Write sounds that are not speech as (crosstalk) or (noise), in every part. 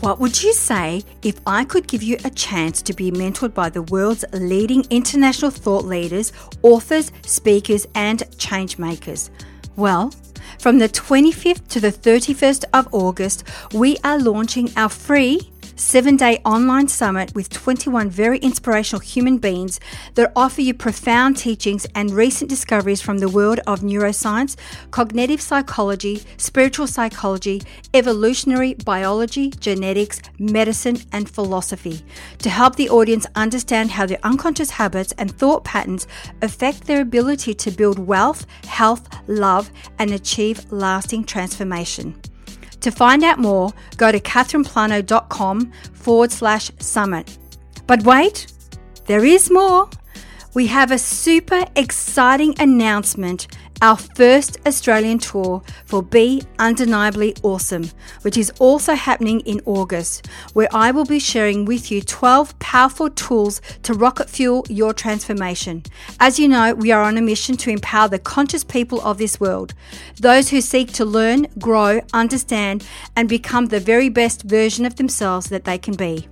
What would you say if I could give you a chance to be mentored by the world's leading international thought leaders, authors, speakers, and change makers? Well, from the 25th to the 31st of August, we are launching our free seven day online summit with 21 very inspirational human beings that offer you profound teachings and recent discoveries from the world of neuroscience, cognitive psychology, spiritual psychology, evolutionary biology, genetics, medicine, and philosophy to help the audience understand how their unconscious habits and thought patterns affect their ability to build wealth, health, love, and achieve lasting transformation. To find out more, go to catherineplano.com forward slash summit. But wait, there is more. We have a super exciting announcement our first Australian tour for Be Undeniably Awesome, which is also happening in August, where I will be sharing with you 12 powerful tools to rocket fuel your transformation. As you know, we are on a mission to empower the conscious people of this world, those who seek to learn, grow, understand, and become the very best version of themselves that they can be.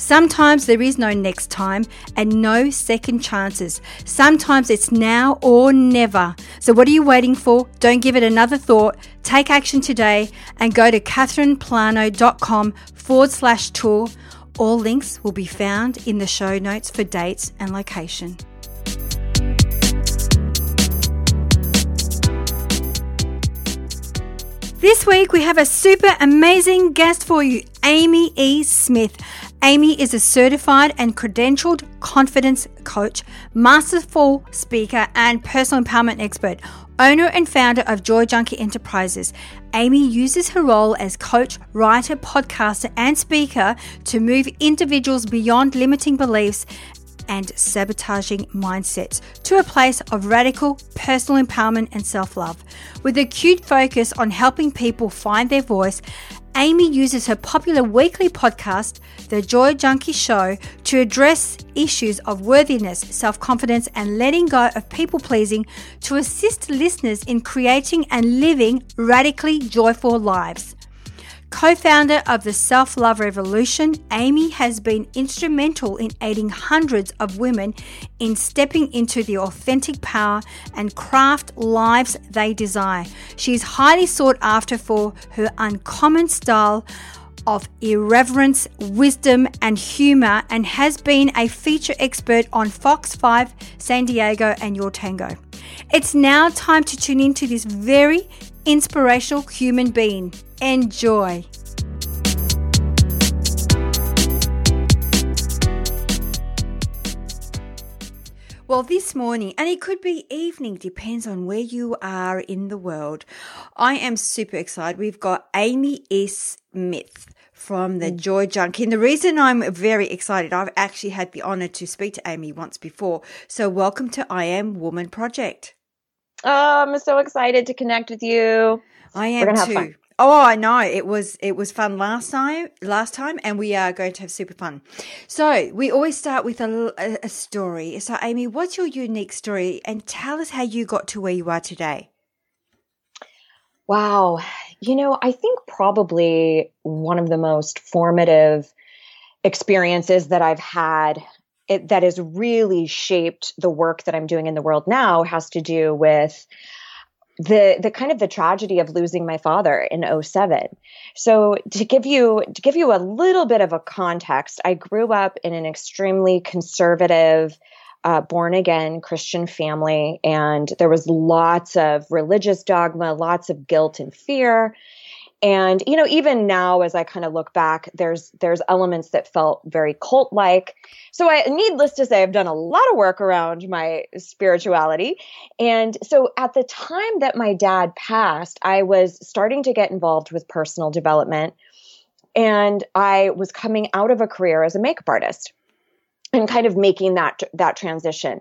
Sometimes there is no next time and no second chances. Sometimes it's now or never. So, what are you waiting for? Don't give it another thought. Take action today and go to catherineplano.com forward slash tour. All links will be found in the show notes for dates and location. This week we have a super amazing guest for you, Amy E. Smith. Amy is a certified and credentialed confidence coach, masterful speaker, and personal empowerment expert, owner and founder of Joy Junkie Enterprises. Amy uses her role as coach, writer, podcaster, and speaker to move individuals beyond limiting beliefs and sabotaging mindsets to a place of radical personal empowerment and self love. With a acute focus on helping people find their voice, Amy uses her popular weekly podcast, The Joy Junkie Show, to address issues of worthiness, self confidence, and letting go of people pleasing to assist listeners in creating and living radically joyful lives. Co founder of the Self Love Revolution, Amy has been instrumental in aiding hundreds of women in stepping into the authentic power and craft lives they desire. She is highly sought after for her uncommon style of irreverence, wisdom, and humor, and has been a feature expert on Fox 5, San Diego, and Your Tango. It's now time to tune into this very inspirational human being. Enjoy. Well, this morning, and it could be evening, depends on where you are in the world. I am super excited. We've got Amy S. Smith from the mm. Joy Junkie. And the reason I'm very excited, I've actually had the honor to speak to Amy once before. So, welcome to I Am Woman Project. Oh, I'm so excited to connect with you. I am too. Oh, I know. It was it was fun last time, last time, and we are going to have super fun. So we always start with a, a, a story. So, Amy, what's your unique story, and tell us how you got to where you are today. Wow, you know, I think probably one of the most formative experiences that I've had it, that has really shaped the work that I'm doing in the world now has to do with the the kind of the tragedy of losing my father in 07 so to give you to give you a little bit of a context i grew up in an extremely conservative uh, born again christian family and there was lots of religious dogma lots of guilt and fear and you know even now as i kind of look back there's there's elements that felt very cult like so i needless to say i've done a lot of work around my spirituality. And so at the time that my dad passed i was starting to get involved with personal development. And i was coming out of a career as a makeup artist and kind of making that that transition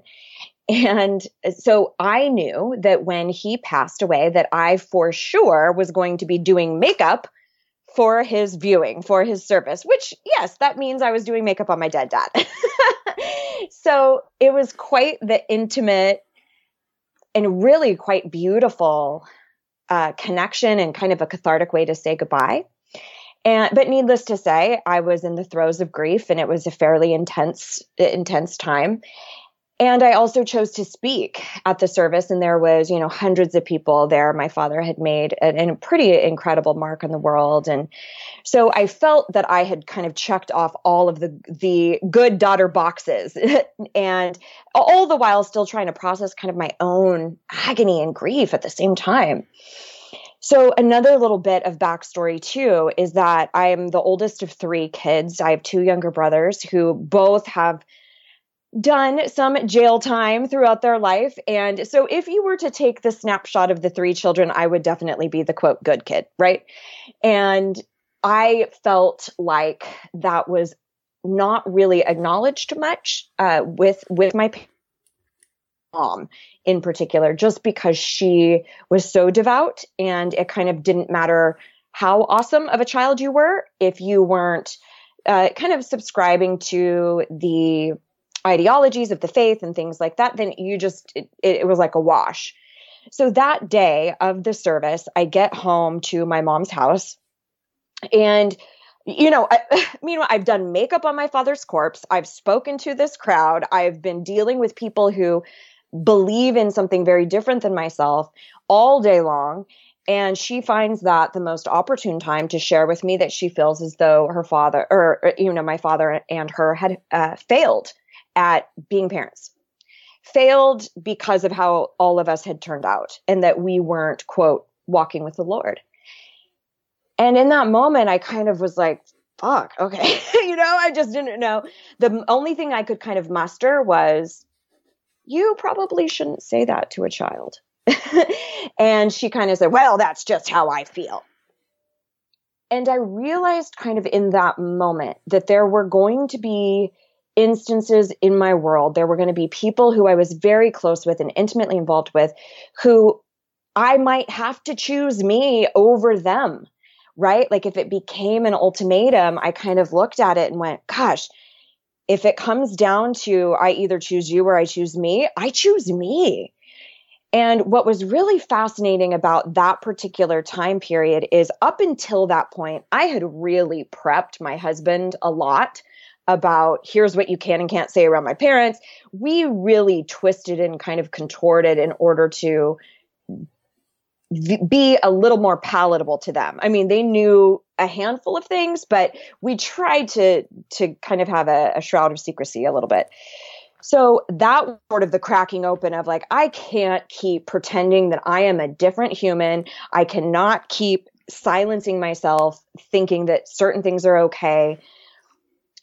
and so I knew that when he passed away that I for sure was going to be doing makeup for his viewing, for his service, which yes, that means I was doing makeup on my dead dad. (laughs) so it was quite the intimate and really quite beautiful uh, connection and kind of a cathartic way to say goodbye. And but needless to say, I was in the throes of grief and it was a fairly intense intense time and I also chose to speak at the service, and there was, you know, hundreds of people there. My father had made a, a, pretty incredible mark on the world, and so I felt that I had kind of checked off all of the the good daughter boxes, (laughs) and all the while still trying to process kind of my own agony and grief at the same time. So another little bit of backstory too is that I am the oldest of three kids. I have two younger brothers who both have done some jail time throughout their life. And so if you were to take the snapshot of the three children, I would definitely be the quote good kid, right? And I felt like that was not really acknowledged much uh, with with my mom in particular, just because she was so devout, and it kind of didn't matter how awesome of a child you were if you weren't uh, kind of subscribing to the ideologies of the faith and things like that, then you just, it, it was like a wash. So that day of the service, I get home to my mom's house and you know, I, (laughs) meanwhile, I've done makeup on my father's corpse. I've spoken to this crowd. I've been dealing with people who believe in something very different than myself all day long. And she finds that the most opportune time to share with me that she feels as though her father, or, you know, my father and her had uh, failed at being parents. Failed because of how all of us had turned out and that we weren't quote walking with the lord. And in that moment i kind of was like fuck okay. (laughs) You know i just didn't know. The only thing i could kind of muster was you probably shouldn't say that to a child. (laughs) And she kind of said well that's just how i feel. And i realized kind of in that moment that there were going to be instances in my world, there were going to be people who I was very close with and intimately involved with who I might have to choose me over them, right? Like if it became an ultimatum, I kind of looked at it and went, gosh, if it comes down to I either choose you or I choose me, I choose me. And what was really fascinating about that particular time period is up until that point, I had really prepped my husband a lot about here's what you can and can't say around my parents. We really twisted and kind of contorted in order to be a little more palatable to them. I mean, they knew a handful of things, but we tried to to kind of have a, a shroud of secrecy a little bit. So that sort of the cracking open of like, I can't keep pretending that I am a different human. I cannot keep silencing myself, thinking that certain things are okay.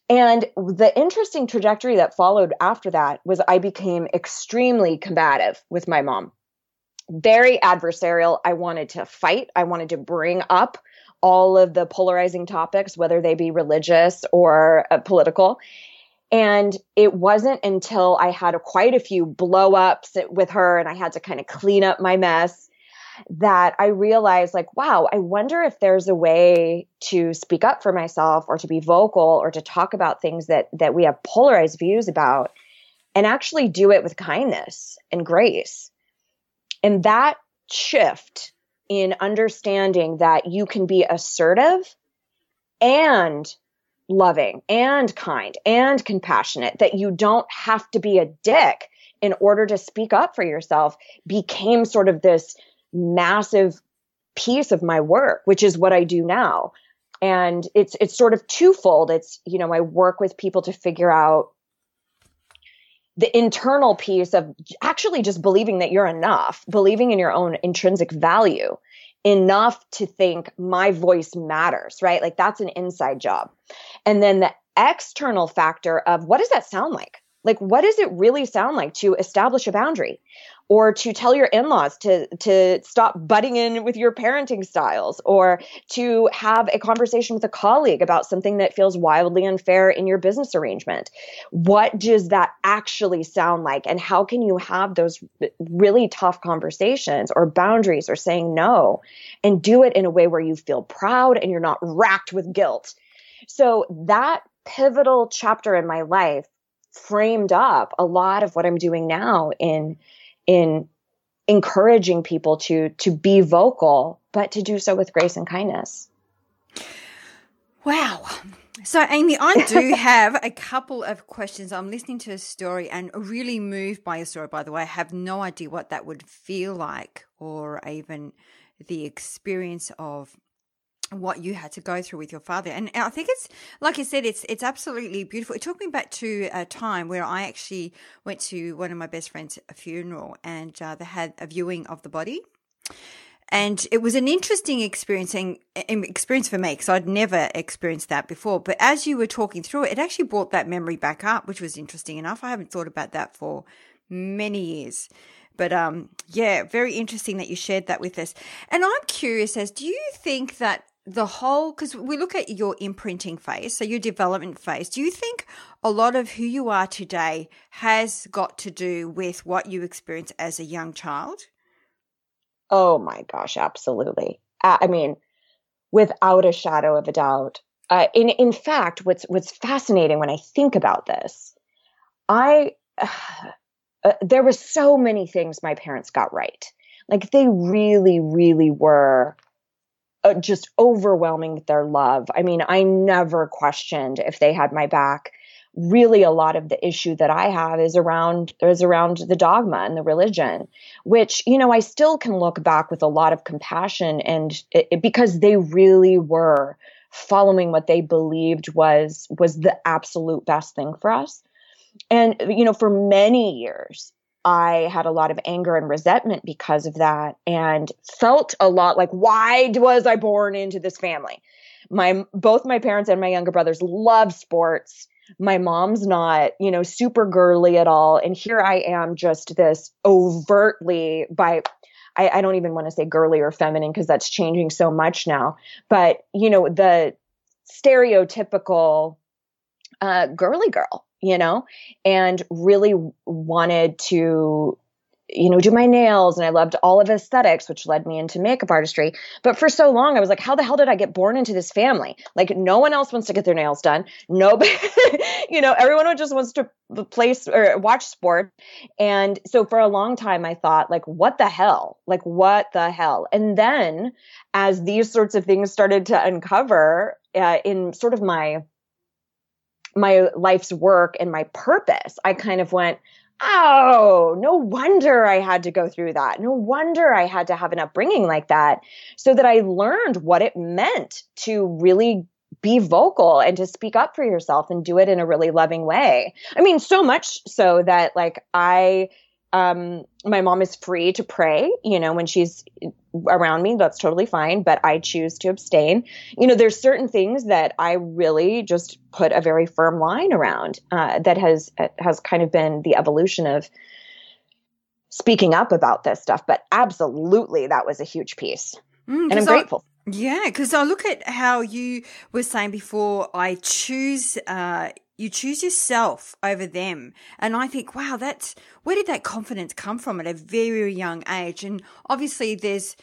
And the interesting trajectory that followed after that was I became extremely combative with my mom, very adversarial. I wanted to fight, I wanted to bring up all of the polarizing topics, whether they be religious or uh, political. And it wasn't until I had a, quite a few blow ups with her and I had to kind of clean up my mess that I realized like, wow, I wonder if there's a way to speak up for myself or to be vocal or to talk about things that that we have polarized views about and actually do it with kindness and grace. And that shift in understanding that you can be assertive and loving and kind and compassionate, that you don't have to be a dick in order to speak up for yourself became sort of this massive piece of my work, which is what I do now. And it's it's sort of twofold. It's, you know, I work with people to figure out the internal piece of actually just believing that you're enough, believing in your own intrinsic value enough to think my voice matters, right? Like that's an inside job. And then the external factor of what does that sound like? Like, what does it really sound like to establish a boundary? Or to tell your in-laws to to stop butting in with your parenting styles or to have a conversation with a colleague about something that feels wildly unfair in your business arrangement. What does that actually sound like? And how can you have those really tough conversations or boundaries or saying no and do it in a way where you feel proud and you're not racked with guilt? So that pivotal chapter in my life framed up a lot of what I'm doing now in in encouraging people to to be vocal, but to do so with grace and kindness. Wow. So, Amy, I do (laughs) have a couple of questions. I'm listening to a story and really moved by a story, by the way. I have no idea what that would feel like or even the experience of what you had to go through with your father. And I think it's, like I said, it's, it's absolutely beautiful. It took me back to a time where I actually went to one of my best friends' funeral and uh, they had a viewing of the body. And it was an interesting experience, experience for me because I'd never experienced that before. But as you were talking through it, it actually brought that memory back up, which was interesting enough. I haven't thought about that for many years. But um, yeah, very interesting that you shared that with us. And I'm curious as do you think that the whole because we look at your imprinting phase so your development phase do you think a lot of who you are today has got to do with what you experienced as a young child? Oh my gosh absolutely. I mean without a shadow of a doubt. Uh, in in fact what's what's fascinating when i think about this i (sighs) uh, there were so many things my parents got right. Like they really really were Uh, just overwhelming with their love. I mean, I never questioned if they had my back. Really, a lot of the issue that I have is around is around the dogma and the religion, which you know I still can look back with a lot of compassion and it, it, because they really were following what they believed was was the absolute best thing for us. And you know, for many years, I had a lot of anger and resentment because of that and felt a lot like, why was I born into this family? My, both my parents and my younger brothers love sports. My mom's not, you know, super girly at all. And here I am just this overtly by, I, I don't even want to say girly or feminine because that's changing so much now. But, you know, the stereotypical uh, girly girl you know, and really wanted to you know, do my nails and I loved all of aesthetics, which led me into makeup artistry. But for so long, I was like, how the hell did I get born into this family? Like, no one else wants to get their nails done. Nobody, (laughs) you know, everyone just wants to place or watch sport. And so for a long time, I thought, like, what the hell? Like, what the hell? And then as these sorts of things started to uncover uh, in sort of my my life's work and my purpose, I kind of went, oh, no wonder I had to go through that. No wonder I had to have an upbringing like that so that I learned what it meant to really be vocal and to speak up for yourself and do it in a really loving way. I mean, so much so that like I um, my mom is free to pray, you know, when she's around me, that's totally fine, but I choose to abstain. You know, there's certain things that I really just put a very firm line around uh, that has has kind of been the evolution of speaking up about this stuff. But absolutely, that was a huge piece, mm, and I'm grateful. I, yeah, because I look at how you were saying before. I choose. Uh, you choose yourself over them. And I think, wow, that's where did that confidence come from at a very young age? And obviously, there's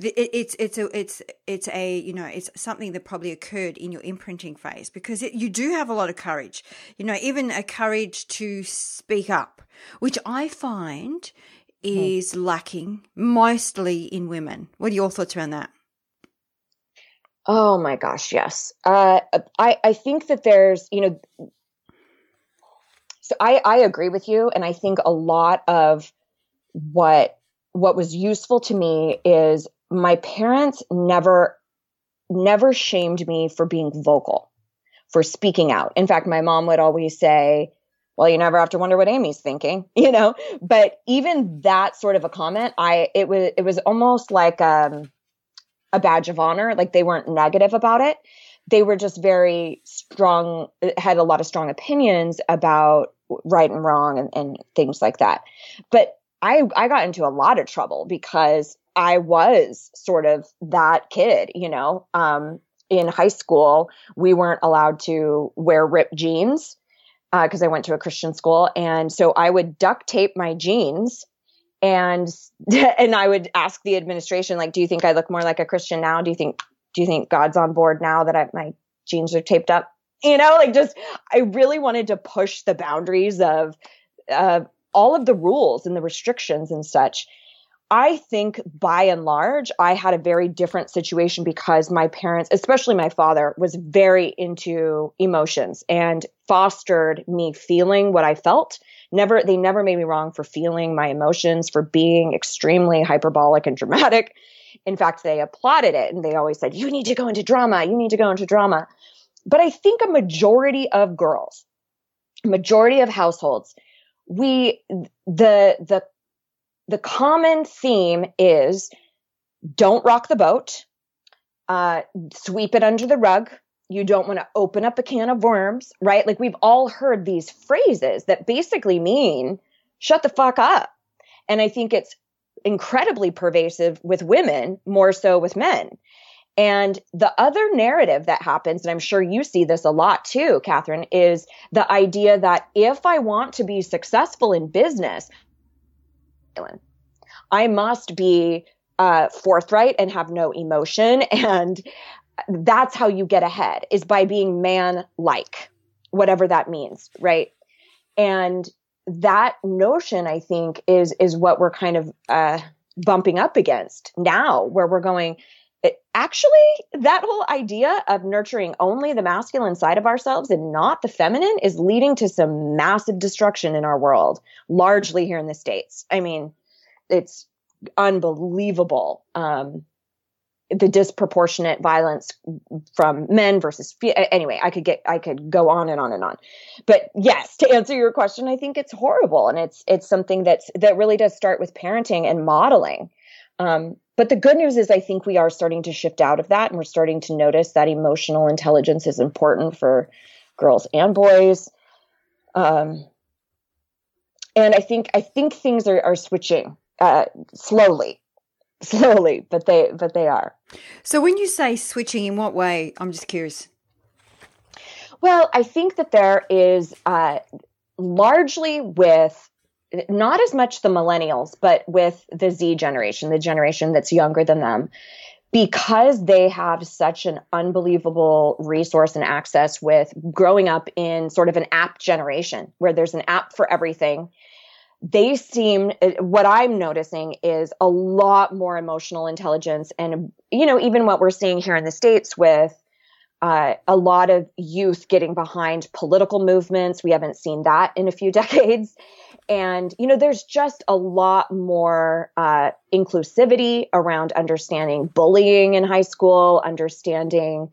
it's it's a it's it's a you know it's something that probably occurred in your imprinting phase because it, you do have a lot of courage you know even a courage to speak up which i find hmm. is lacking mostly in women what are your thoughts around that Oh my gosh, yes. Uh, I I think that there's you know, so I I agree with you, and I think a lot of what what was useful to me is my parents never never shamed me for being vocal, for speaking out. In fact, my mom would always say, well, you never have to wonder what Amy's thinking, (laughs) you know? But even that sort of a comment, I it was it was almost like um a badge of honor, like they weren't negative about it. They were just very strong, had a lot of strong opinions about right and wrong and, and things like that. But I I got into a lot of trouble because I was sort of that kid, you know. Um, in high school, we weren't allowed to wear ripped jeans because uh, I went to a Christian school, and so I would duct tape my jeans, and (laughs) and I would ask the administration, like, "Do you think I look more like a Christian now? Do you think do you think God's on board now that I, my jeans are taped up?" You know, like just I really wanted to push the boundaries of all of the rules and the restrictions and such. I think by and large, I had a very different situation because my parents, especially my father, was very into emotions and fostered me feeling what I felt. Never, they never made me wrong for feeling my emotions, for being extremely hyperbolic and dramatic. In fact, they applauded it and they always said, You need to go into drama. You need to go into drama. But I think a majority of girls, majority of households, we the the the common theme is don't rock the boat, uh, sweep it under the rug. You don't want to open up a can of worms, right? Like we've all heard these phrases that basically mean shut the fuck up. And I think it's incredibly pervasive with women, more so with men. And the other narrative that happens, and I'm sure you see this a lot too, Catherine, is the idea that if I want to be successful in business, I must be uh, forthright and have no emotion. (laughs) And that's how you get ahead is by being man like, whatever that means. Right. And that notion, I think, is, is what we're kind of, uh, bumping up against now, where we're going, it, actually, that whole idea of nurturing only the masculine side of ourselves and not the feminine is leading to some massive destruction in our world, largely here in the States. I mean, it's unbelievable. Um, the disproportionate violence from men versus anyway i could get i could go on and on and on. But yes to answer your question i think it's horrible and it's it's something that's that really does start with parenting and modeling. Um, but the good news is, I think we are starting to shift out of that, and we're starting to notice that emotional intelligence is important for girls and boys. Um, and I think I think things are, are switching uh, slowly, (laughs) slowly, but they but they are. So when you say switching, in what way? I'm just curious. Well, I think that there is uh, largely with not as much the millennials, but with the Z generation, the generation that's younger than them, because they have such an unbelievable resource and access with growing up in sort of an app generation where there's an app for everything. They seem, what I'm noticing is a lot more emotional intelligence. And, you know, even what we're seeing here in the States with uh, a lot of youth getting behind political movements. We haven't seen that in a few (laughs) decades. And, you know, there's just a lot more uh, inclusivity around understanding bullying in high school, understanding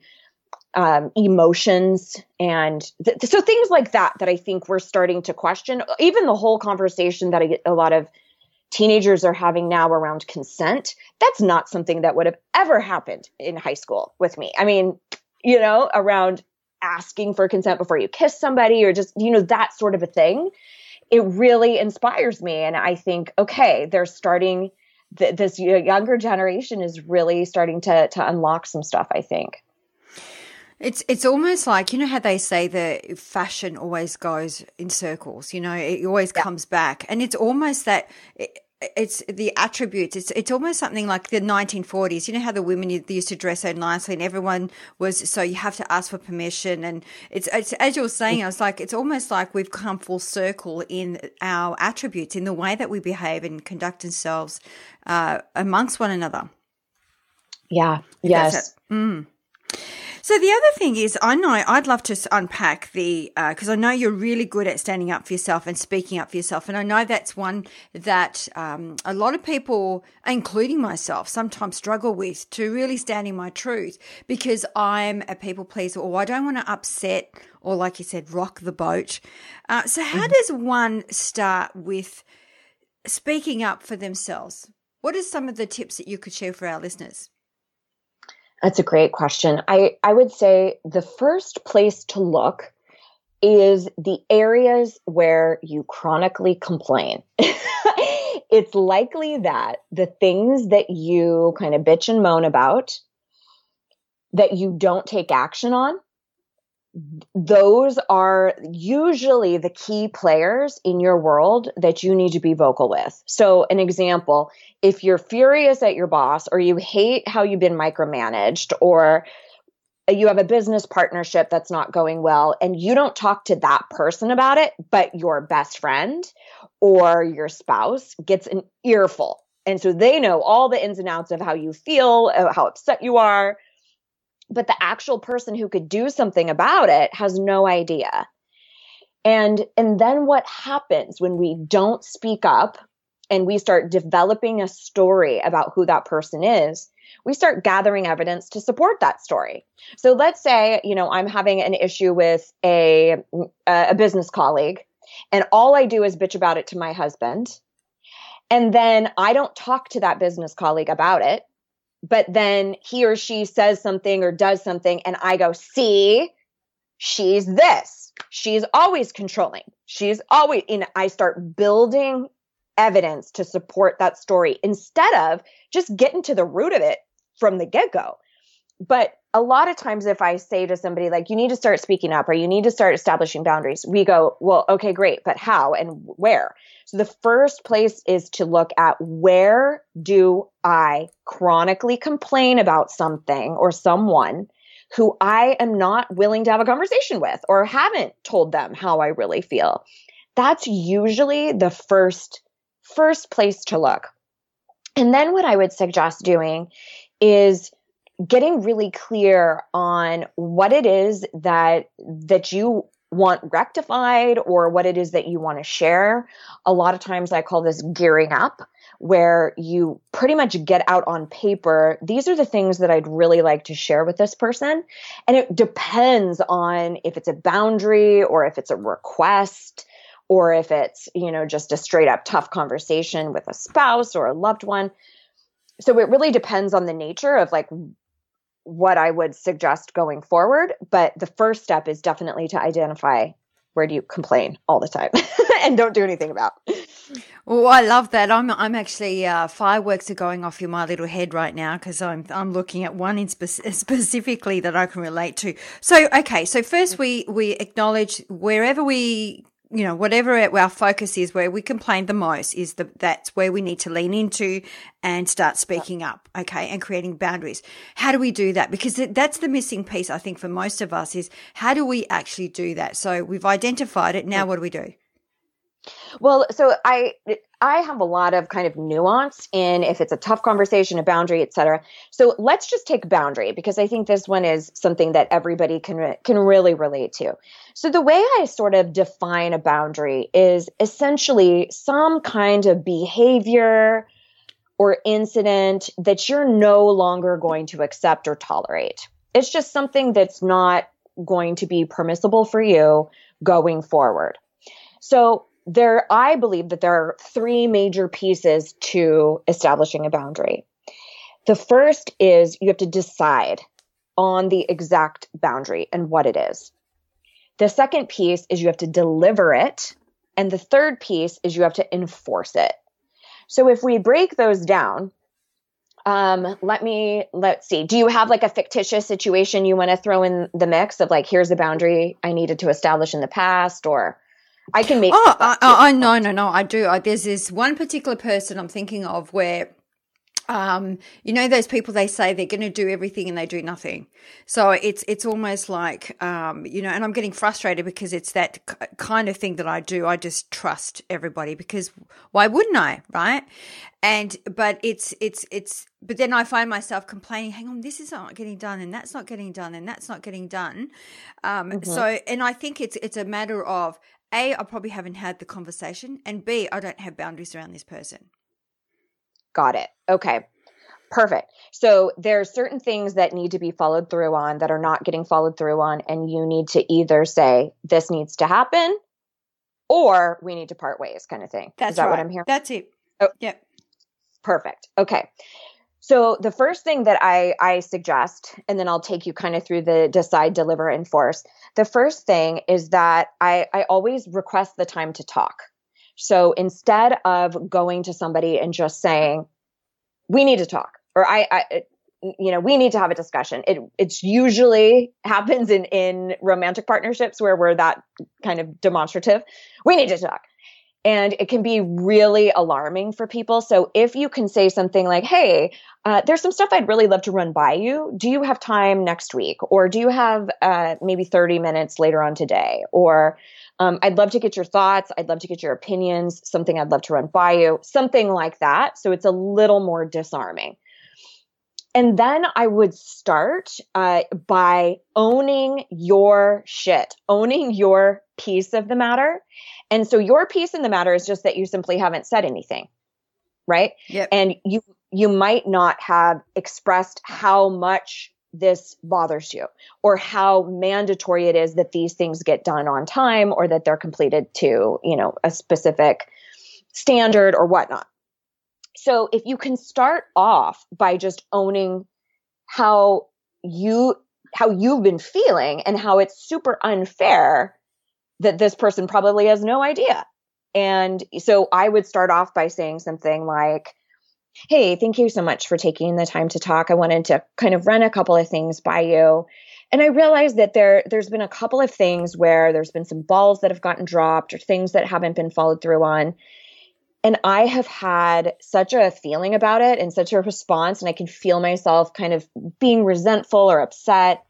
um, emotions. And th- so things like that, that I think we're starting to question. Even the whole conversation that a lot of teenagers are having now around consent, that's not something that would have ever happened in high school with me. I mean, you know, around asking for consent before you kiss somebody or just, you know, that sort of a thing it really inspires me. And I think, okay, they're starting, th- this younger generation is really starting to, to unlock some stuff, I think. It's it's almost like you know how they say that fashion always goes in circles. You know, it always yeah. comes back, and it's almost that. It, it's the attributes. It's it's almost something like the 1940s. You know how the women used to dress so nicely, and everyone was so you have to ask for permission. And it's, it's as you were saying, I was like, it's almost like we've come full circle in our attributes, in the way that we behave and conduct ourselves uh, amongst one another. Yeah. Yes. Mm. So the other thing is, I know I'd love to unpack the because uh, I know you're really good at standing up for yourself and speaking up for yourself, and I know that's one that um, a lot of people, including myself, sometimes struggle with to really standing my truth because I'm a people pleaser or I don't want to upset or, like you said, rock the boat. Uh, so how mm-hmm. does one start with speaking up for themselves? What are some of the tips that you could share for our listeners? That's a great question. I, I would say the first place to look is the areas where you chronically complain. (laughs) it's likely that the things that you kind of bitch and moan about that you don't take action on those are usually the key players in your world that you need to be vocal with. So, an example if you're furious at your boss, or you hate how you've been micromanaged, or you have a business partnership that's not going well, and you don't talk to that person about it, but your best friend or your spouse gets an earful. And so they know all the ins and outs of how you feel, how upset you are but the actual person who could do something about it has no idea. And and then what happens when we don't speak up and we start developing a story about who that person is? We start gathering evidence to support that story. So let's say, you know, I'm having an issue with a a business colleague and all I do is bitch about it to my husband. And then I don't talk to that business colleague about it but then he or she says something or does something and I go, see, she's this. She's always controlling. She's always, and I start building evidence to support that story instead of just getting to the root of it from the get go. But a lot of times, if I say to somebody, like, you need to start speaking up or you need to start establishing boundaries, we go, well, okay, great, but how and where? So the first place is to look at where do I chronically complain about something or someone who I am not willing to have a conversation with or haven't told them how I really feel. That's usually the first first place to look. And then what I would suggest doing is getting really clear on what it is that that you want rectified or what it is that you want to share. A lot of times I call this gearing up where you pretty much get out on paper these are the things that I'd really like to share with this person and it depends on if it's a boundary or if it's a request or if it's you know just a straight up tough conversation with a spouse or a loved one so it really depends on the nature of like what I would suggest going forward. But the first step is definitely to identify where do you complain all the time (laughs) and don't do anything about. Oh, I love that. I'm I'm actually uh, fireworks are going off in my little head right now because I'm I'm looking at one in spe- (laughs) specifically that I can relate to. So okay, so first we we acknowledge wherever we you know, whatever our focus is, where we complain the most is the, that's where we need to lean into and start speaking up. Okay. And creating boundaries. How do we do that? Because that's the missing piece, I think, for most of us is how do we actually do that? So we've identified it. Now what do we do? Well, so I I have a lot of kind of nuance in if it's a tough conversation, a boundary, etc. So let's just take boundary because I think this one is something that everybody can can really relate to. So the way I sort of define a boundary is essentially some kind of behavior or incident that you're no longer going to accept or tolerate. It's just something that's not going to be permissible for you going forward. So there, I believe that there are three major pieces to establishing a boundary. The first is you have to decide on the exact boundary and what it is. The second piece is you have to deliver it. And the third piece is you have to enforce it. So if we break those down, um, let me let's see. Do you have like a fictitious situation you want to throw in the mix of like here's a boundary I needed to establish in the past or I can make. Oh, I, I, no, no, no. I do. I, there's this one particular person I'm thinking of where um, you know those people they say they're going to do everything and they do nothing so it's it's almost like um, you know and i'm getting frustrated because it's that kind of thing that i do i just trust everybody because why wouldn't i right and but it's it's it's but then i find myself complaining hang on this is not getting done and that's not getting done and that's not getting done um, mm-hmm. so and i think it's it's a matter of a i probably haven't had the conversation and b i don't have boundaries around this person Got it. Okay. Perfect. So there are certain things that need to be followed through on that are not getting followed through on, and you need to either say this needs to happen, or we need to part ways, kind of thing. That's Is that right. what I'm hearing? That's it. Oh, yep. Perfect. Okay. So the first thing that I I suggest, and then I'll take you kind of through the decide, deliver, enforce. The first thing is that I I always request the time to talk. So instead of going to somebody and just saying, we need to talk, or I, I you know, we need to have a discussion. It it's usually happens in in romantic partnerships where we're that kind of demonstrative. We need to talk. And it can be really alarming for people. So if you can say something like, "Hey, uh, there's some stuff I'd really love to run by you. Do you have time next week, or do you have uh, maybe 30 minutes later on today, or um, I'd love to get your thoughts. I'd love to get your opinions, something I'd love to run by you, something like that. So it's a little more disarming. And then I would start uh, by owning your shit, owning your piece of the matter. And so your piece in the matter is just that you simply haven't said anything, right? Yep. And you you might not have expressed how much this bothers you or how mandatory it is that these things get done on time or that they're completed to, you know, a specific standard or whatnot. So if you can start off by just owning how you, how you've been feeling and how it's super unfair that this person probably has no idea. And so I would start off by saying something like, Hey, thank you so much for taking the time to talk. I wanted to kind of run a couple of things by you. And I realized that there there's been a couple of things where there's been some balls that have gotten dropped or things that haven't been followed through on. And I have had such a feeling about it and such a response and I can feel myself kind of being resentful or upset.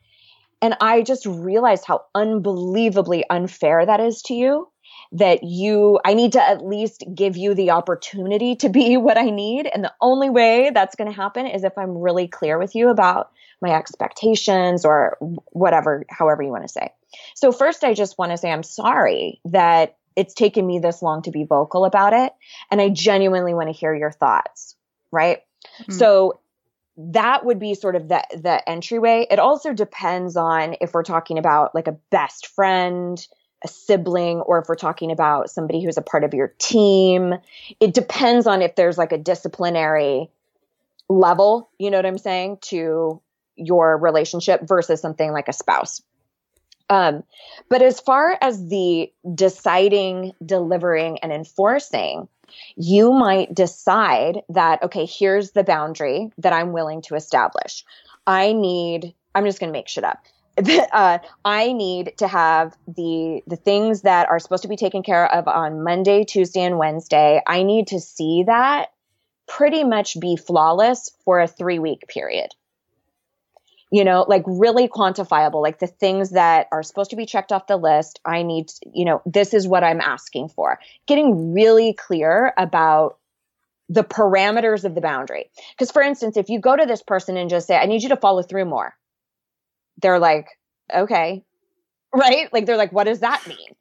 And I just realized how unbelievably unfair that is to you that you, I need to at least give you the opportunity to be (laughs) what I need. And the only way that's going to happen is if I'm really clear with you about my expectations or whatever, however you want to say. So first, I just want to say I'm sorry that it's taken me this long to be vocal about it. And I genuinely want to hear your thoughts. Right. Mm-hmm. So that would be sort of the the entryway. It also depends on if we're talking about like a best friend, a sibling or if we're talking about somebody who's a part of your team. It depends on if there's like a disciplinary level, you know what I'm saying, to your relationship versus something like a spouse. Um, but as far as the deciding, delivering, and enforcing, you might decide that, okay, here's the boundary that I'm willing to establish. I need, I'm just going to make shit up (laughs) uh, I need to have the the things that are supposed to be taken care of on Monday, Tuesday, and Wednesday. I need to see that pretty much be flawless for a three week period. You know, like really quantifiable, like the things that are supposed to be checked off the list. I need, you know, this is what I'm asking for. Getting really clear about the parameters of the boundary. Because, for instance, if you go to this person and just say, I need you to follow through more they're like, okay, right? Like they're like, what does that mean?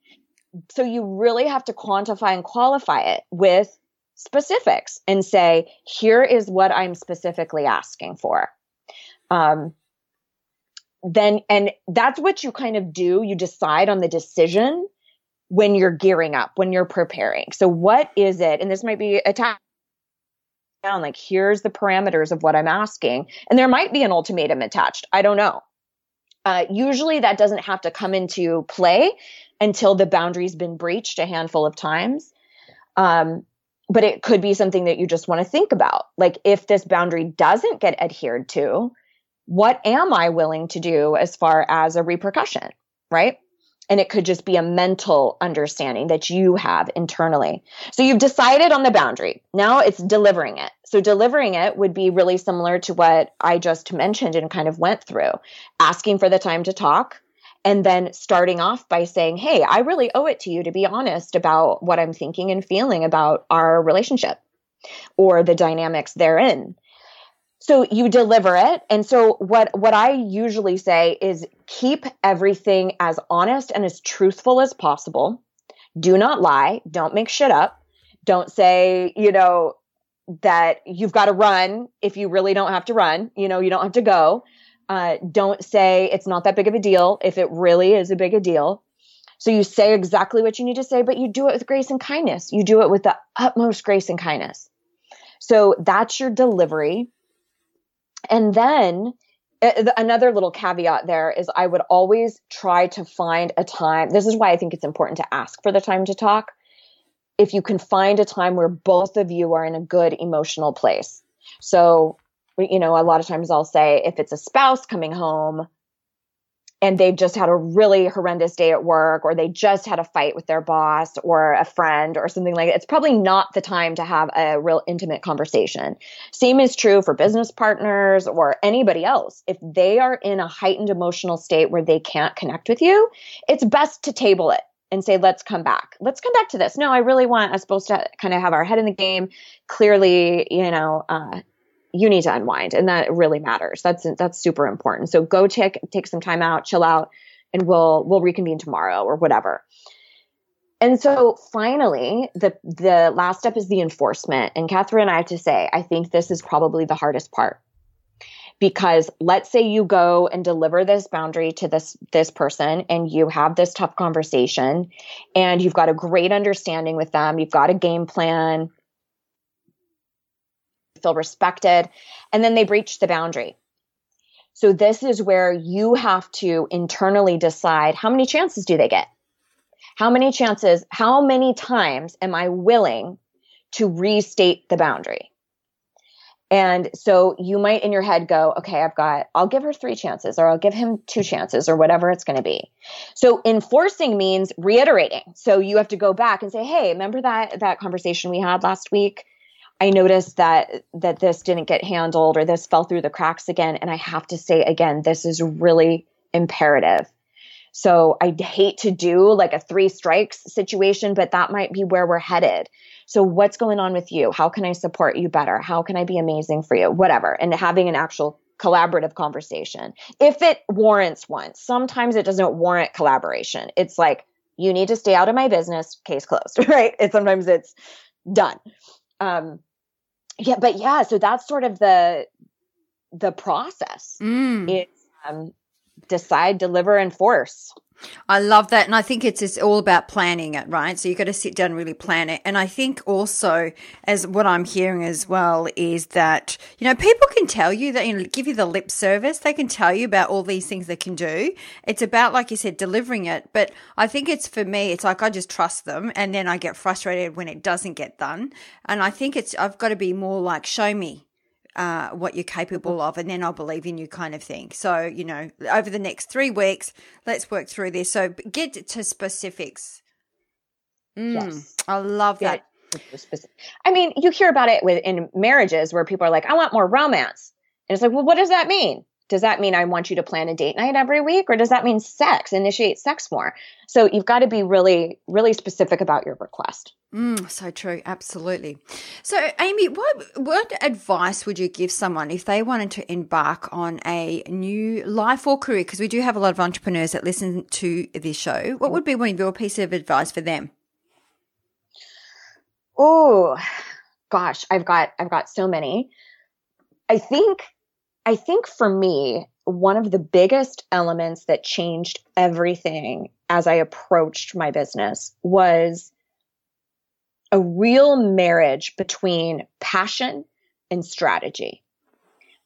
So you really have to quantify and qualify it with specifics and say, here is what I'm specifically asking for. Um, then, and that's what you kind of do. You decide on the decision when you're gearing up, when you're preparing. So what is it? And this might be a down like here's the parameters of what I'm asking. And there might be an ultimatum attached. I don't know. Uh, usually that doesn't have to come into play until the boundary's been breached a handful of times. Um, but it could be something that you just want to think about. Like if this boundary doesn't get adhered to, what am I willing to do as far as a repercussion? Right. And it could just be a mental understanding that you have internally. So you've decided on the boundary. Now it's delivering it. So delivering it would be really similar to what I just mentioned and kind of went through asking for the time to talk, and then starting off by saying, Hey, I really owe it to you to be honest about what I'm thinking and feeling about our relationship or the dynamics therein. So you deliver it. And so what, what I usually say is keep everything as honest and as truthful as possible. Do not lie. Don't make shit up. Don't say, you know, that you've got to run if you really don't have to run. You know, you don't have to go. Uh, don't say it's not that big of a deal if it really is a big a deal. So you say exactly what you need to say, but you do it with grace and kindness. You do it with the utmost grace and kindness. So that's your delivery. And then uh, another little caveat there is I would always try to find a time. This is why I think it's important to ask for the time to talk. If you can find a time where both of you are in a good emotional place. So you know, a lot of times I'll say if it's a spouse coming home and they've just had a really horrendous day at work or they just had a fight with their boss or a friend or something like that, it's probably not the time to have a real intimate conversation. Same is true for business partners or anybody else. If they are in a heightened emotional state where they can't connect with you, it's best to table it and say, let's come back. Let's come back to this. No, I really want us both to kind of have our head in the game. Clearly, you know, uh, you need to unwind and that really matters. That's that's super important. So go take take some time out chill out and we'll we'll reconvene tomorrow or whatever. And so finally the the last step is the enforcement. And catherine i have to say i think this is probably the hardest part. Because let's say you go and deliver this boundary to this this person and you have this tough conversation and you've got a great understanding with them. You've got a game plan feel respected, and then they breach the boundary. So this is where you have to internally decide how many chances do they get? How many chances, how many times am I willing to restate the boundary? And so you might in your head go, okay, I've got, I'll give her three chances or I'll give him two chances or whatever it's going to be. So enforcing means reiterating. So you have to go back and say, hey, remember that, that conversation we had last week? I noticed that that this didn't get handled or this fell through the cracks again and I have to say again this is really imperative. So I hate to do like a three strikes situation but that might be where we're headed. So what's going on with you? How can I support you better? How can I be amazing for you? Whatever. And having an actual collaborative conversation. If it warrants one. Sometimes it doesn't warrant collaboration. It's like you need to stay out of my business, case closed, (laughs) right? It sometimes it's done. Um, yeah, but yeah, so that's sort of the the process. Mm. It's um, decide, deliver, enforce. I love that. And I think it's, it's all about planning it, right? So you've got to sit down and really plan it. And I think also, as what I'm hearing as well, is that, you know, people can tell you that, you know, give you the lip service. They can tell you about all these things they can do. It's about, like you said, delivering it. But I think it's for me, it's like I just trust them and then I get frustrated when it doesn't get done. And I think it's, I've got to be more like, show me, uh, what you're capable of, and then I'll believe in you, kind of thing. So, you know, over the next three weeks, let's work through this. So, get to specifics. Mm, yes. I love that. I mean, you hear about it with in marriages where people are like, I want more romance. And it's like, well, what does that mean? Does that mean I want you to plan a date night every week or does that mean sex, initiate sex more? So you've got to be really, really specific about your request. Mm, so true, absolutely. So, Amy, what what advice would you give someone if they wanted to embark on a new life or career? Because we do have a lot of entrepreneurs that listen to this show. What would be one of your piece of advice for them? Oh, gosh, I've got I've got so many. I think I think for me, one of the biggest elements that changed everything as I approached my business was a real marriage between passion and strategy.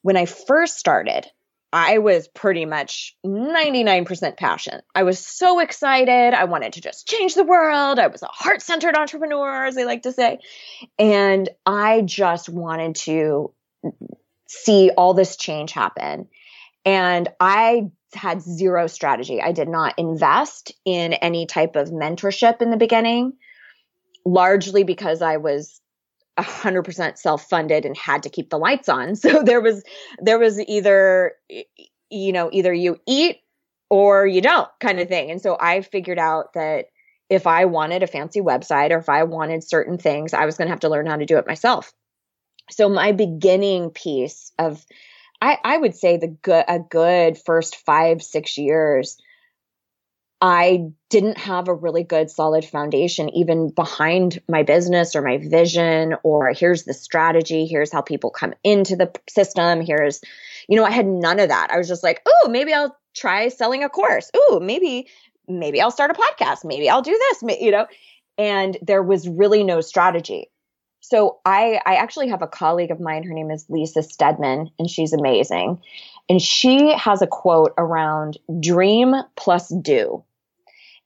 When I first started, I was pretty much 99% passion. I was so excited. I wanted to just change the world. I was a heart centered entrepreneur, as they like to say. And I just wanted to see all this change happen. And I had zero strategy. I did not invest in any type of mentorship in the beginning, largely because I was 100% self-funded and had to keep the lights on. (laughs) So there was there was either you know, either you eat or you don't kind of thing. And so I figured out that if I wanted a fancy website or if I wanted certain things, I was going to have to learn how to do it myself. So my beginning piece of I, I would say the good a good first five, six years, I didn't have a really good solid foundation even behind my business or my vision or here's the strategy, here's how people come into the system, here's you know, I had none of that. I was just like, "Oh, maybe I'll try selling a course. Oh, maybe maybe I'll start a podcast. Maybe I'll do this, you know." And there was really no strategy. So I I actually have a colleague of mine. Her name is Lisa Stedman, and she's amazing. And she has a quote around dream plus do.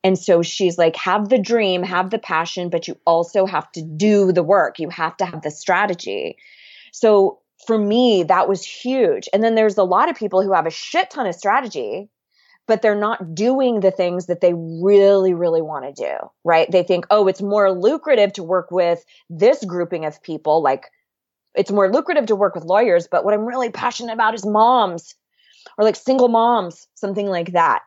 And so she's like, have the dream, have the passion, but you also have to do the work. You have to have the strategy. So for me, that was huge. And then there's a lot of people who have a shit ton of strategy, but they're not doing the things that they really, really want to do, right? They think, oh, it's more lucrative to work with this grouping of people. Like it's more lucrative to work with lawyers, but what I'm really passionate about is moms or like single moms, something like that.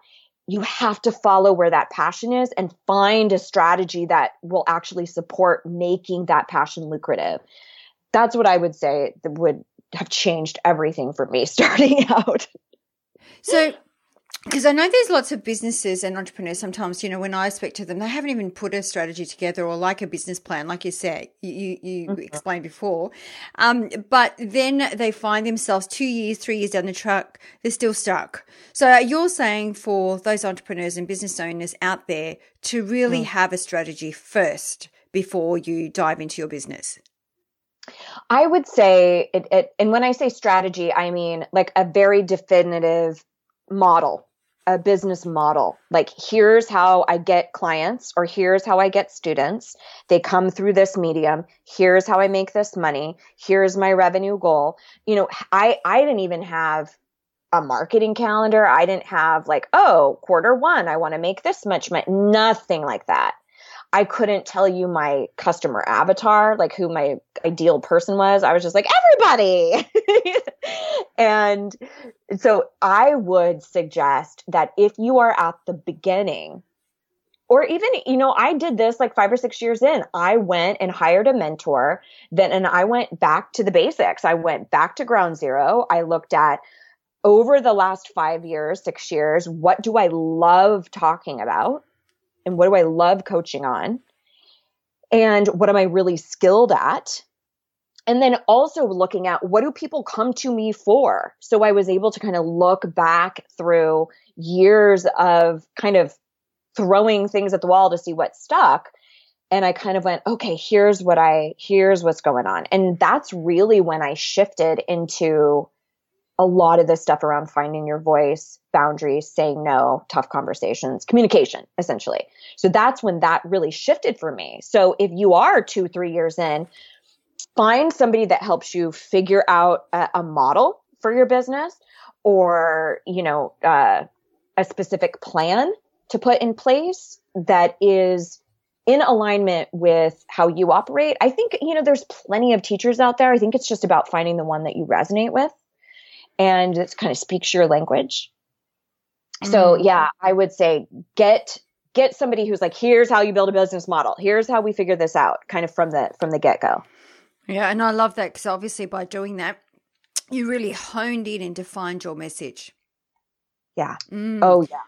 You have to follow where that passion is and find a strategy that will actually support making that passion lucrative. That's what I would say that would have changed everything for me (laughs) starting out. So because I know there's lots of businesses and entrepreneurs sometimes, you know, when I speak to them, they haven't even put a strategy together or like a business plan, like you said, you, you mm-hmm. explained before. Um, but then they find themselves two years, three years down the track, they're still stuck. So you're saying for those entrepreneurs and business owners out there to really mm. have a strategy first before you dive into your business. I would say it, it, and when I say strategy, I mean like a very definitive model a business model. Like, here's how I get clients, or here's how I get students. They come through this medium. Here's how I make this money. Here's my revenue goal. You know, I, I didn't even have a marketing calendar. I didn't have like, oh, quarter one, I want to make this much money. Nothing like that. I couldn't tell you my customer avatar, like who my ideal person was. I was just like, everybody. (laughs) and so I would suggest that if you are at the beginning, or even, you know, I did this like five or six years in. I went and hired a mentor, then, and I went back to the basics. I went back to ground zero. I looked at over the last five years, six years, what do I love talking about? And what do I love coaching on? And what am I really skilled at? And then also looking at what do people come to me for? So I was able to kind of look back through years of kind of throwing things at the wall to see what stuck. And I kind of went, okay, here's what I, here's what's going on. And that's really when I shifted into a lot of this stuff around finding your voice, boundaries, saying no, tough conversations, communication, essentially. So that's when that really shifted for me. So if you are two, three years in, find somebody that helps you figure out a, a model for your business or, you know, uh, a specific plan to put in place that is in alignment with how you operate. I think, you know, there's plenty of teachers out there. I think it's just about finding the one that you resonate with and it kind of speaks your language. Mm-hmm. So yeah, I would say get get somebody who's like, here's how you build a business model. Here's how we figure this out, kind of from the from the get go. Yeah, and I love that because obviously by doing that, you really honed in and defined your message. Yeah. Mm. Oh yeah.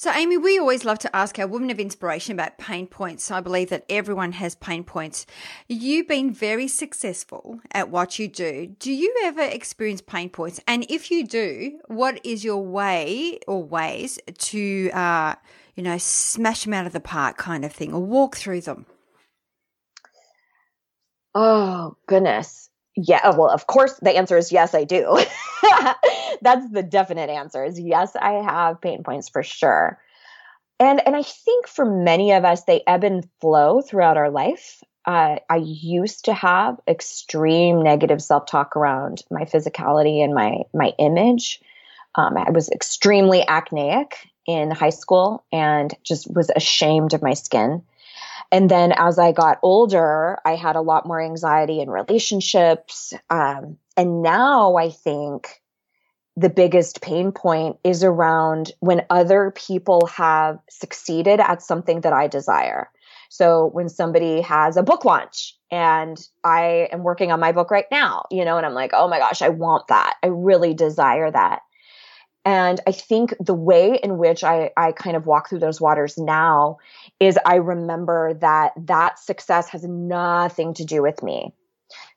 So, Amy, we always love to ask our women of inspiration about pain points. I believe that everyone has pain points. You've been very successful at what you do. Do you ever experience pain points? And if you do, what is your way or ways to, uh, you know, smash them out of the park kind of thing or walk through them? Oh, goodness. Yeah, well, of course, the answer is yes, I do. (laughs) That's the definite answer is yes, I have pain points for sure. And and I think for many of us, they ebb and flow throughout our life. Uh, I used to have extreme negative self talk around my physicality and my my image. Um, I was extremely acneic in high school and just was ashamed of my skin. And then as I got older, I had a lot more anxiety in relationships. Um, and now I think the biggest pain point is around when other people have succeeded at something that I desire. So when somebody has a book launch and I am working on my book right now, you know, and I'm like, oh my gosh, I want that. I really desire that. And I think the way in which I, I kind of walk through those waters now is I remember that that success has nothing to do with me.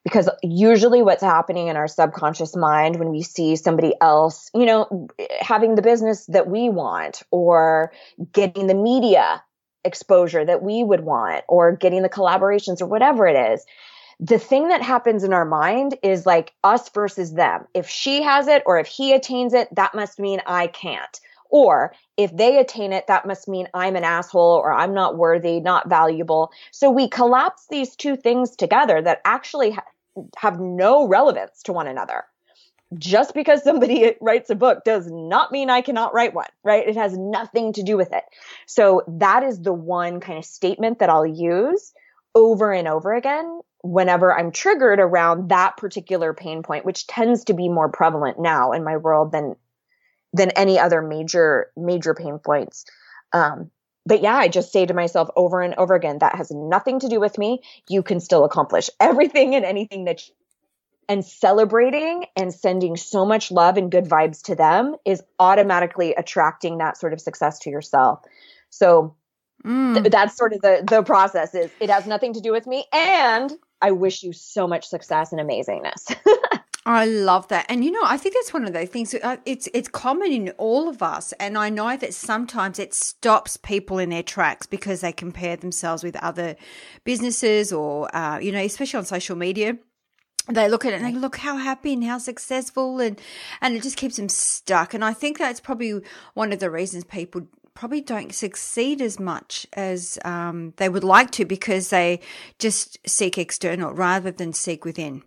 Because usually what's happening in our subconscious mind when we see somebody else, you know, having the business that we want or getting the media exposure that we would want or getting the collaborations or whatever it is, the thing that happens in our mind is like us versus them. If she has it or if he attains it, that must mean I can't. Or if they attain it, that must mean I'm an asshole or I'm not worthy, not valuable. So we collapse these two things together that actually ha- have no relevance to one another. Just because somebody (laughs) writes a book does not mean I cannot write one, right? It has nothing to do with it. So that is the one kind of statement that I'll use over and over again whenever I'm triggered around that particular pain point, which tends to be more prevalent now in my world than than any other major major pain points. Um, but yeah, I just say to myself over and over again, that has nothing to do with me. You can still accomplish everything and anything that you, and celebrating and sending so much love and good vibes to them is automatically attracting that sort of success to yourself. So mm. th- that's sort of the the process is it has nothing to do with me and I wish you so much success and amazingness. (laughs) I love that, and you know, I think that's one of those things. Uh, it's it's common in all of us, and I know that sometimes it stops people in their tracks because they compare themselves with other businesses, or uh, you know, especially on social media they look at it and they look how happy and how successful and and it just keeps them stuck and i think that's probably one of the reasons people probably don't succeed as much as um, they would like to because they just seek external rather than seek within.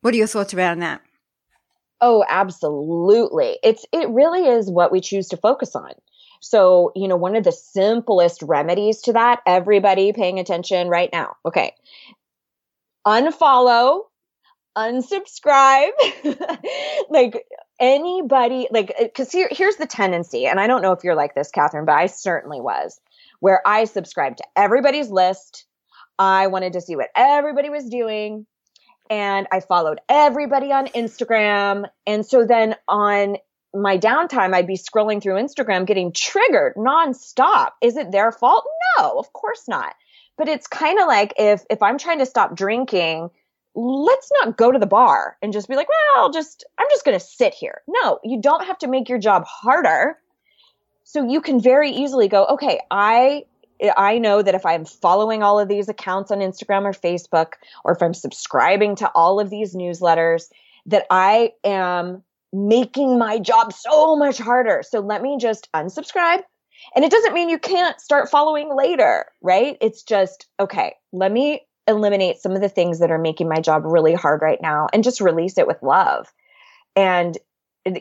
What are your thoughts around that? Oh, absolutely. It's it really is what we choose to focus on. So, you know, one of the simplest remedies to that, everybody paying attention right now. Okay. Unfollow, unsubscribe. (laughs) like anybody like because uh, here, here's the tendency and i don't know if you're like this catherine but i certainly was where i subscribed to everybody's list. I wanted to see what everybody was doing and i followed everybody on instagram and so then on my downtime i'd be scrolling through instagram getting triggered nonstop. Is it their fault? No of course not. But it's kind of like if if i'm trying to stop drinking let's not go to the bar and just be like, well, I'll just, I'm just going to sit here. No, you don't have to make your job harder. So you can very easily go, okay, I, I know that if I'm following all of these accounts on Instagram or Facebook, or if I'm subscribing to all of these newsletters, that I am making my job so much harder. So let me just unsubscribe. And it doesn't mean you can't start following later, right? It's just, okay, let me eliminate some of the things that are making my job really hard right now and just release it with love. And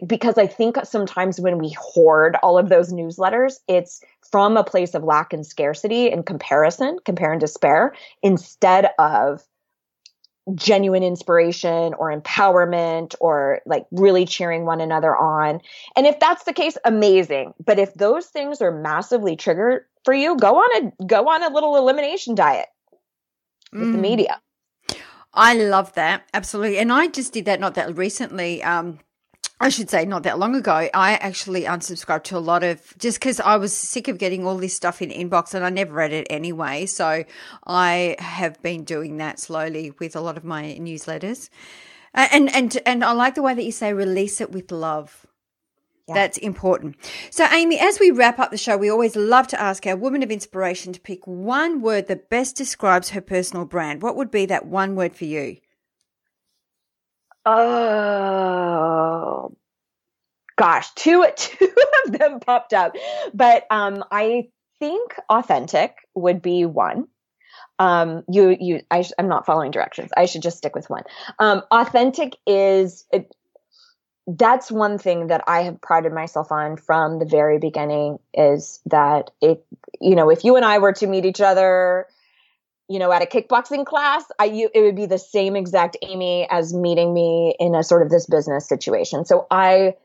because I think sometimes when we hoard all of those newsletters, it's from a place of lack and scarcity and comparison, compare and despair, instead of genuine inspiration or empowerment or like really cheering one another on. And if that's the case, amazing. But if those things are massively triggered for you, go on a go on a little elimination diet with mm. the media. I love that. Absolutely. And I just did that not that recently. Um, I should say not that long ago. I actually unsubscribed to a lot of just because I was sick of getting all this stuff in inbox and I never read it anyway. So I have been doing that slowly with a lot of my newsletters. And and and I like the way that you say release it with love. Yeah. That's important. So, Amy, as we wrap up the show, we always love to ask our woman of inspiration to pick one word that best describes her personal brand. What would be that one word for you? Oh, gosh, two (laughs) two of them popped up, but um, I think authentic would be one. Um, you you I, am not following directions. I should just stick with one. Um, authentic is. It, that's one thing that I have prided myself on from the very beginning is that if you know, if you and I were to meet each other, you know, at a kickboxing class, I you, it would be the same exact Amy as meeting me in a sort of this business situation. So I,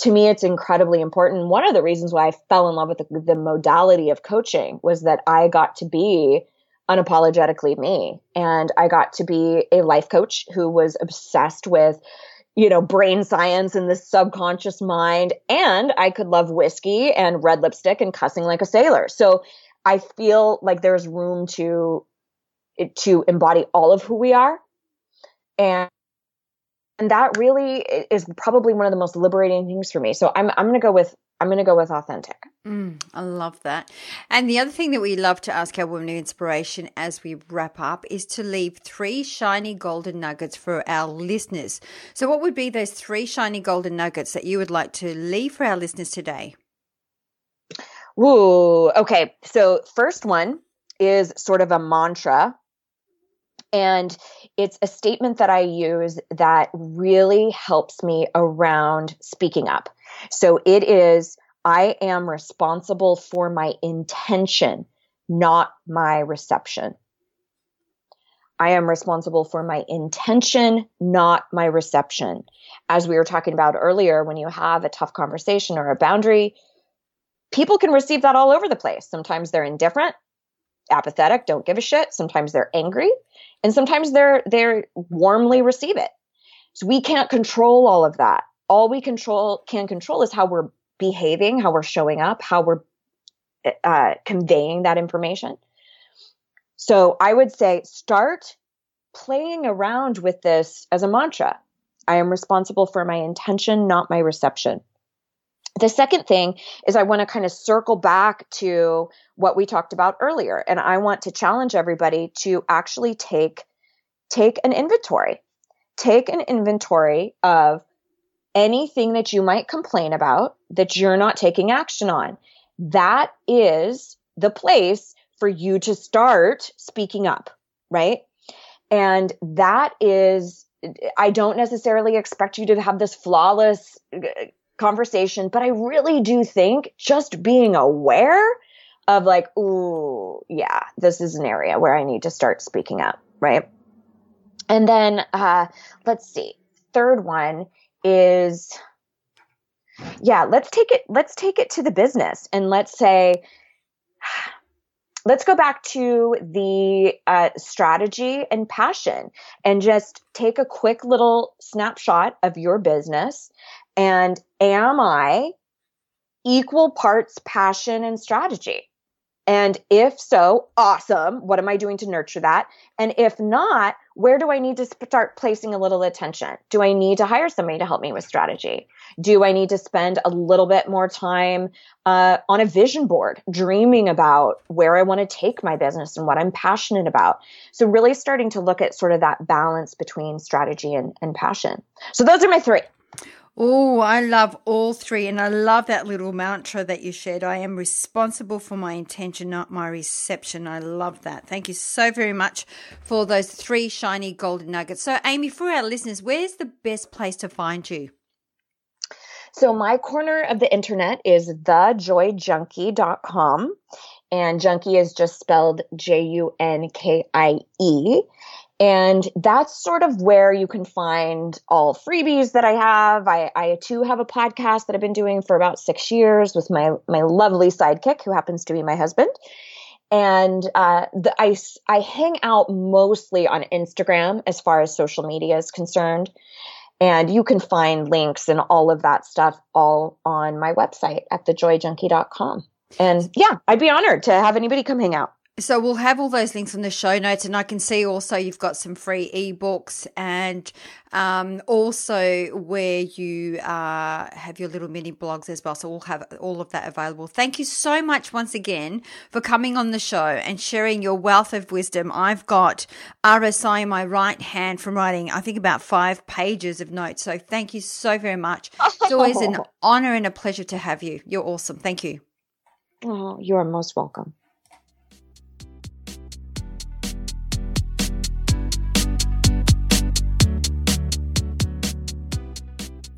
to me, it's incredibly important. One of the reasons why I fell in love with the, the modality of coaching was that I got to be unapologetically me, and I got to be a life coach who was obsessed with you know, brain science and the subconscious mind. And I could love whiskey and red lipstick and cussing like a sailor. So I feel like there's room to, to embody all of who we are. And, and that really is probably one of the most liberating things for me. So I'm, I'm going to go with I'm going to go with authentic. Mm, I love that. And the other thing that we love to ask our women of inspiration as we wrap up is to leave three shiny golden nuggets for our listeners. So, what would be those three shiny golden nuggets that you would like to leave for our listeners today? Ooh, okay. So, first one is sort of a mantra. And it's a statement that I use that really helps me around speaking up. So it is, I am responsible for my intention, not my reception. I am responsible for my intention, not my reception. As we were talking about earlier, when you have a tough conversation or a boundary, people can receive that all over the place. Sometimes they're indifferent, apathetic, don't give a shit. Sometimes they're angry, and sometimes they're they're warmly receive it. So we can't control all of that all we control can control is how we're behaving, how we're showing up, how we're uh, conveying that information. So I would say start playing around with this as a mantra. I am responsible for my intention, not my reception. The second thing is I want to kind of circle back to what we talked about earlier and I want to challenge everybody to actually take take an inventory. Take an inventory of anything that you might complain about that you're not taking action on. That is the place for you to start speaking up, right? And that is, I don't necessarily expect you to have this flawless uh, conversation, but I really do think just being aware of like, ooh, yeah, this is an area where I need to start speaking up, right? And then uh, let's see. Third one is yeah let's take it let's take it to the business and let's say (sighs) let's go back to the uh, strategy and passion and just take a quick little snapshot of your business and am i equal parts passion and strategy and if so, awesome. What am I doing to nurture that? And if not, where do I need to start placing a little attention? Do I need to hire somebody to help me with strategy? Do I need to spend a little bit more time uh, on a vision board, dreaming about where I want to take my business and what I'm passionate about? So, really starting to look at sort of that balance between strategy and, and passion. So, those are my three. Oh, I love all three. And I love that little mantra that you shared. I am responsible for my intention, not my reception. I love that. Thank you so very much for those three shiny golden nuggets. So, Amy, for our listeners, where's the best place to find you? So, my corner of the internet is thejoyjunkie.com. And junkie is just spelled J U N K I E. And that's sort of where you can find all freebies that I have. I, I too have a podcast that I've been doing for about six years with my my lovely sidekick, who happens to be my husband. And uh, the, I I hang out mostly on Instagram as far as social media is concerned. And you can find links and all of that stuff all on my website at thejoyjunkie.com. And yeah, I'd be honored to have anybody come hang out. So we'll have all those links on the show notes, and I can see also you've got some free ebooks and um, also where you uh, have your little mini blogs as well. So we'll have all of that available. Thank you so much once again for coming on the show and sharing your wealth of wisdom. I've got RSI in my right hand from writing, I think, about five pages of notes. So thank you so very much. It's always an (laughs) honor and a pleasure to have you. You're awesome. Thank you. Oh, you are most welcome.